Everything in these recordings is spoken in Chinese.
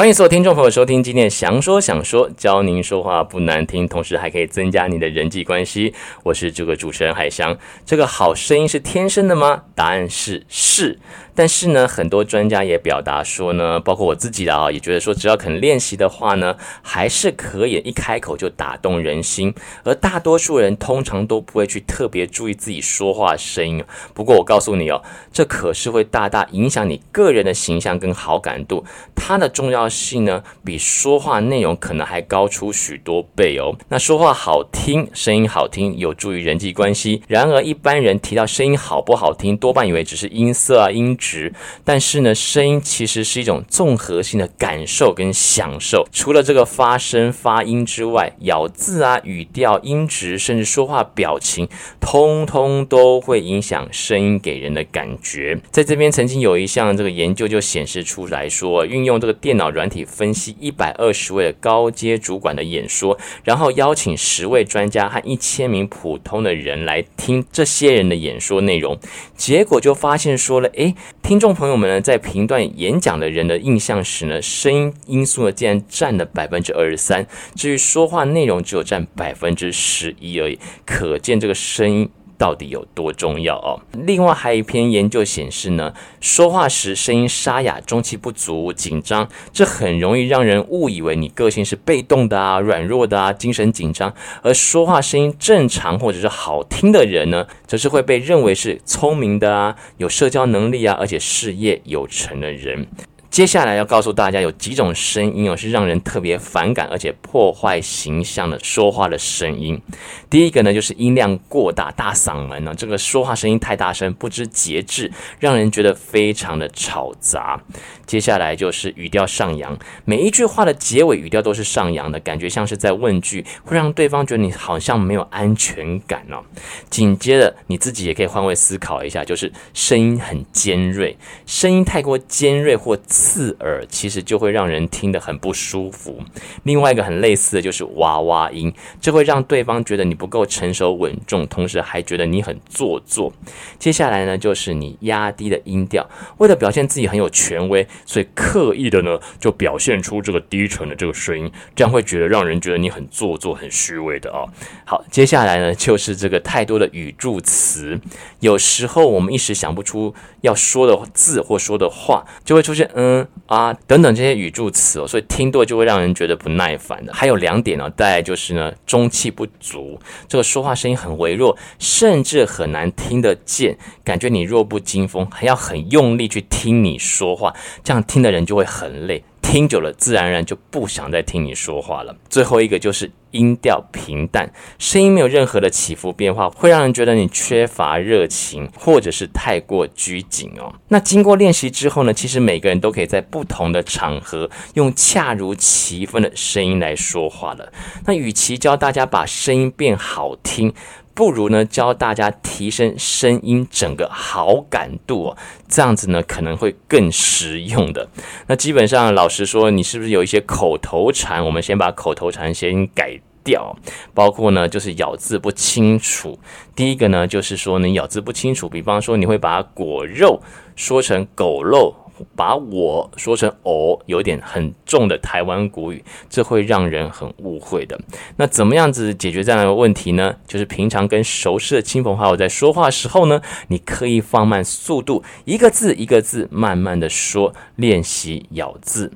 欢迎所有听众朋友收听今天的祥说想说，教您说话不难听，同时还可以增加你的人际关系。我是这个主持人海翔。这个好声音是天生的吗？答案是是。但是呢，很多专家也表达说呢，包括我自己的啊，也觉得说，只要肯练习的话呢，还是可以一开口就打动人心。而大多数人通常都不会去特别注意自己说话声音。不过我告诉你哦，这可是会大大影响你个人的形象跟好感度。它的重要性呢，比说话内容可能还高出许多倍哦。那说话好听，声音好听，有助于人际关系。然而一般人提到声音好不好听，多半以为只是音色啊、音质。但是呢，声音其实是一种综合性的感受跟享受。除了这个发声发音之外，咬字啊、语调、音质，甚至说话表情，通通都会影响声音给人的感觉。在这边曾经有一项这个研究就显示出来说，运用这个电脑软团体分析一百二十位的高阶主管的演说，然后邀请十位专家和一千名普通的人来听这些人的演说内容，结果就发现说了，诶。听众朋友们呢，在评断演讲的人的印象时呢，声音因素呢，竟然占了百分之二十三，至于说话内容只有占百分之十一而已，可见这个声音。到底有多重要哦？另外还有一篇研究显示呢，说话时声音沙哑、中气不足、紧张，这很容易让人误以为你个性是被动的啊、软弱的啊、精神紧张；而说话声音正常或者是好听的人呢，则是会被认为是聪明的啊、有社交能力啊，而且事业有成的人。接下来要告诉大家，有几种声音哦，是让人特别反感，而且破坏形象的说话的声音。第一个呢，就是音量过大，大嗓门呢，这个说话声音太大声，不知节制，让人觉得非常的吵杂。接下来就是语调上扬，每一句话的结尾语调都是上扬的，感觉像是在问句，会让对方觉得你好像没有安全感哦。紧接着你自己也可以换位思考一下，就是声音很尖锐，声音太过尖锐或刺耳，其实就会让人听得很不舒服。另外一个很类似的就是娃娃音，这会让对方觉得你不够成熟稳重，同时还觉得你很做作。接下来呢，就是你压低的音调，为了表现自己很有权威，所以刻意的呢就表现出这个低沉的这个声音，这样会觉得让人觉得你很做作、很虚伪的哦。好，接下来呢就是这个太多的语助词，有时候我们一时想不出要说的字或说的话，就会出现嗯。嗯啊，等等这些语助词哦，所以听多就会让人觉得不耐烦的。还有两点呢，大概就是呢，中气不足，这个说话声音很微弱，甚至很难听得见，感觉你弱不禁风，还要很用力去听你说话，这样听的人就会很累。听久了，自然而然就不想再听你说话了。最后一个就是音调平淡，声音没有任何的起伏变化，会让人觉得你缺乏热情，或者是太过拘谨哦。那经过练习之后呢，其实每个人都可以在不同的场合用恰如其分的声音来说话了。那与其教大家把声音变好听，不如呢，教大家提升声音整个好感度哦，这样子呢可能会更实用的。那基本上老实说，你是不是有一些口头禅？我们先把口头禅先改掉，包括呢就是咬字不清楚。第一个呢就是说你咬字不清楚，比方说你会把果肉说成狗肉。把我说成“哦”，有点很重的台湾国语，这会让人很误会的。那怎么样子解决这样的问题呢？就是平常跟熟识的亲朋好友在说话的时候呢，你可以放慢速度，一个字一个字慢慢的说，练习咬字。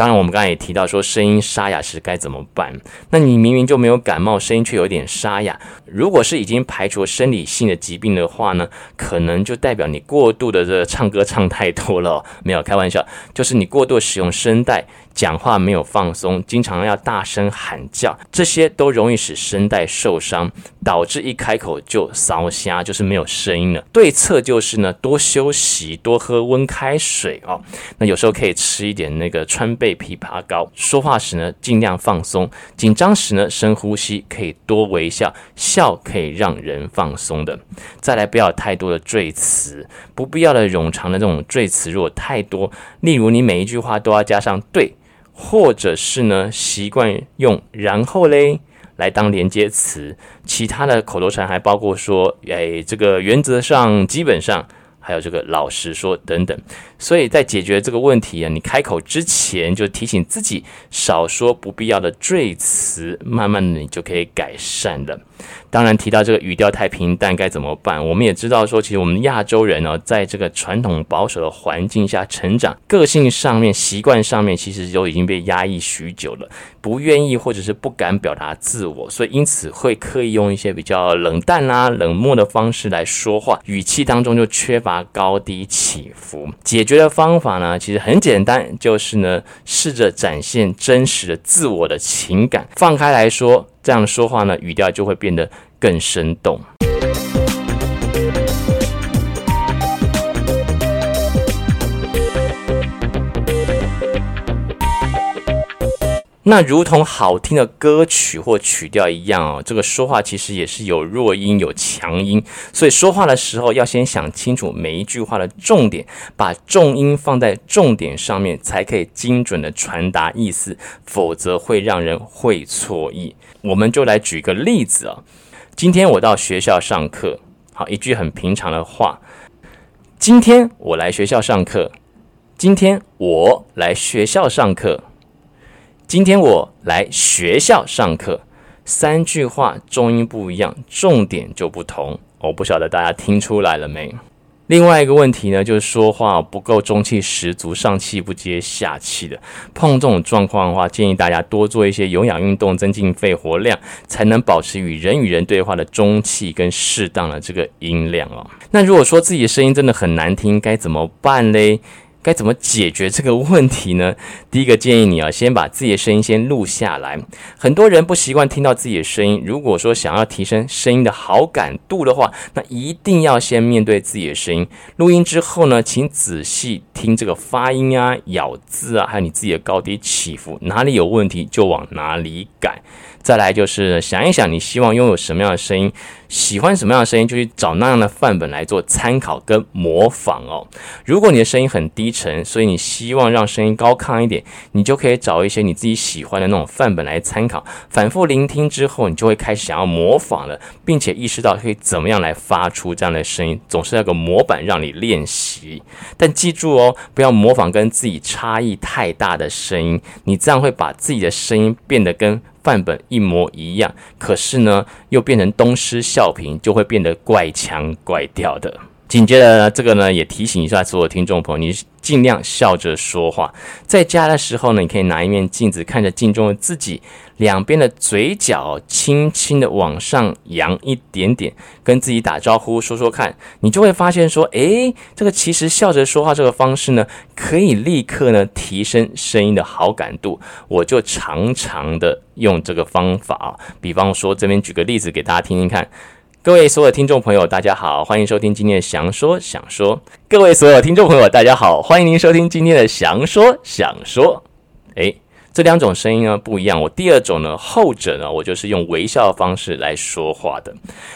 当然，我们刚才也提到说，声音沙哑时该怎么办？那你明明就没有感冒，声音却有点沙哑。如果是已经排除生理性的疾病的话呢，可能就代表你过度的这唱歌唱太多了。没有开玩笑，就是你过度使用声带。讲话没有放松，经常要大声喊叫，这些都容易使声带受伤，导致一开口就烧瞎，就是没有声音了。对策就是呢，多休息，多喝温开水哦。那有时候可以吃一点那个川贝枇杷膏。说话时呢，尽量放松；紧张时呢，深呼吸，可以多微笑，笑可以让人放松的。再来，不要太多的赘词，不必要的冗长的这种赘词，如果太多，例如你每一句话都要加上对。或者是呢，习惯用然后嘞来当连接词，其他的口头禅还包括说，哎，这个原则上、基本上，还有这个老实说等等。所以在解决这个问题啊，你开口之前就提醒自己少说不必要的赘词，慢慢的你就可以改善了。当然，提到这个语调太平淡该怎么办？我们也知道说，其实我们亚洲人呢，在这个传统保守的环境下成长，个性上面、习惯上面，其实都已经被压抑许久了，不愿意或者是不敢表达自我，所以因此会刻意用一些比较冷淡啊、冷漠的方式来说话，语气当中就缺乏高低起伏。解觉得方法呢，其实很简单，就是呢，试着展现真实的自我的情感，放开来说。这样说话呢，语调就会变得更生动。那如同好听的歌曲或曲调一样哦，这个说话其实也是有弱音有强音，所以说话的时候要先想清楚每一句话的重点，把重音放在重点上面，才可以精准的传达意思，否则会让人会错意。我们就来举个例子啊，今天我到学校上课，好，一句很平常的话，今天我来学校上课，今天我来学校上课。今天我来学校上课，三句话重音不一样，重点就不同。我不晓得大家听出来了没？另外一个问题呢，就是说话不够中气十足，上气不接下气的。碰这种状况的话，建议大家多做一些有氧运动，增进肺活量，才能保持与人与人对话的中气跟适当的这个音量哦。那如果说自己的声音真的很难听，该怎么办嘞？该怎么解决这个问题呢？第一个建议你啊，先把自己的声音先录下来。很多人不习惯听到自己的声音，如果说想要提升声音的好感度的话，那一定要先面对自己的声音。录音之后呢，请仔细听这个发音啊、咬字啊，还有你自己的高低起伏，哪里有问题就往哪里改。再来就是想一想，你希望拥有什么样的声音，喜欢什么样的声音，就去找那样的范本来做参考跟模仿哦。如果你的声音很低沉，所以你希望让声音高亢一点，你就可以找一些你自己喜欢的那种范本来参考，反复聆听之后，你就会开始想要模仿了，并且意识到可以怎么样来发出这样的声音，总是那个模板让你练习。但记住哦，不要模仿跟自己差异太大的声音，你这样会把自己的声音变得跟范本一模一样，可是呢，又变成东施效颦，就会变得怪腔怪调的。紧接着呢，这个呢，也提醒一下所有听众朋友，你尽量笑着说话。在家的时候呢，你可以拿一面镜子，看着镜中的自己。两边的嘴角轻轻的往上扬一点点，跟自己打招呼，说说看，你就会发现说，诶，这个其实笑着说话这个方式呢，可以立刻呢提升声音的好感度。我就常常的用这个方法，比方说这边举个例子给大家听听看。各位所有听众朋友，大家好，欢迎收听今天的详说想说。各位所有听众朋友，大家好，欢迎您收听今天的详说想说。诶。这两种声音呢不一样。我第二种呢，后者呢，我就是用微笑的方式来说话的。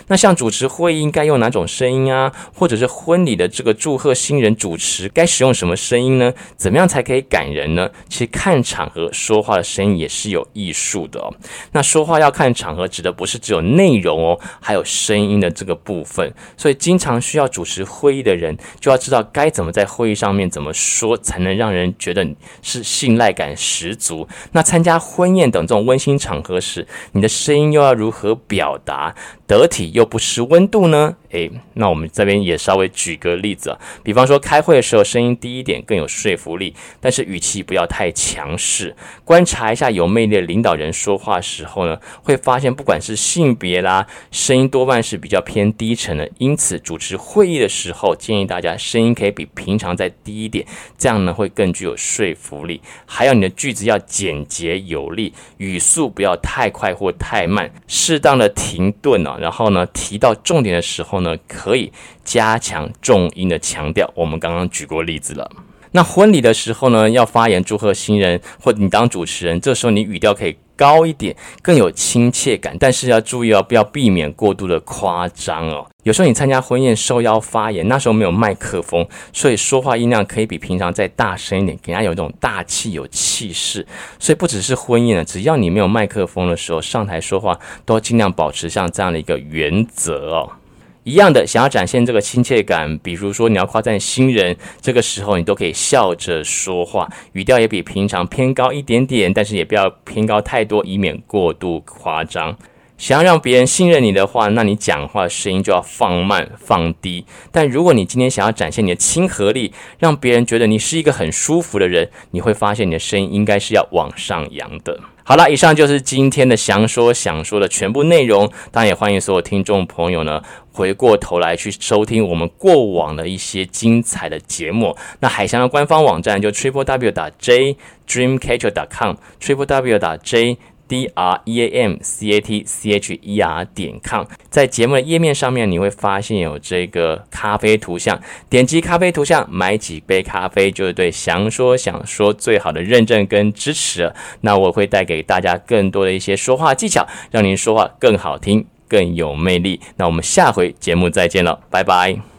那像主持会议应该用哪种声音啊？或者是婚礼的这个祝贺新人主持该使用什么声音呢？怎么样才可以感人呢？其实看场合说话的声音也是有艺术的哦。那说话要看场合，指的不是只有内容哦，还有声音的这个部分。所以经常需要主持会议的人，就要知道该怎么在会议上面怎么说，才能让人觉得是信赖感十足。那参加婚宴等这种温馨场合时，你的声音又要如何表达？得体又不失温度呢？诶，那我们这边也稍微举个例子啊，比方说开会的时候声音低一点更有说服力，但是语气不要太强势。观察一下有魅力的领导人说话时候呢，会发现不管是性别啦，声音多半是比较偏低沉的。因此主持会议的时候，建议大家声音可以比平常再低一点，这样呢会更具有说服力。还有你的句子要简洁有力，语速不要太快或太慢，适当的停顿啊。然后呢，提到重点的时候呢，可以加强重音的强调。我们刚刚举过例子了。那婚礼的时候呢，要发言祝贺新人，或你当主持人，这时候你语调可以高一点，更有亲切感。但是要注意哦，不要避免过度的夸张哦。有时候你参加婚宴受邀发言，那时候没有麦克风，所以说话音量可以比平常再大声一点，给人家有一种大气、有气势。所以不只是婚宴了，只要你没有麦克风的时候，上台说话都要尽量保持像这样的一个原则哦。一样的，想要展现这个亲切感，比如说你要夸赞新人，这个时候你都可以笑着说话，语调也比平常偏高一点点，但是也不要偏高太多，以免过度夸张。想要让别人信任你的话，那你讲话声音就要放慢、放低。但如果你今天想要展现你的亲和力，让别人觉得你是一个很舒服的人，你会发现你的声音应该是要往上扬的。好了，以上就是今天的详说想说的全部内容。当然，也欢迎所有听众朋友呢，回过头来去收听我们过往的一些精彩的节目。那海翔的官方网站就 triple w 打 j dreamcatcher 点 com，triple w 打 j D R E A M C A T C H E R 点 com，在节目的页面上面，你会发现有这个咖啡图像，点击咖啡图像，买几杯咖啡，就是对祥说想说最好的认证跟支持。那我会带给大家更多的一些说话技巧，让您说话更好听，更有魅力。那我们下回节目再见了，拜拜。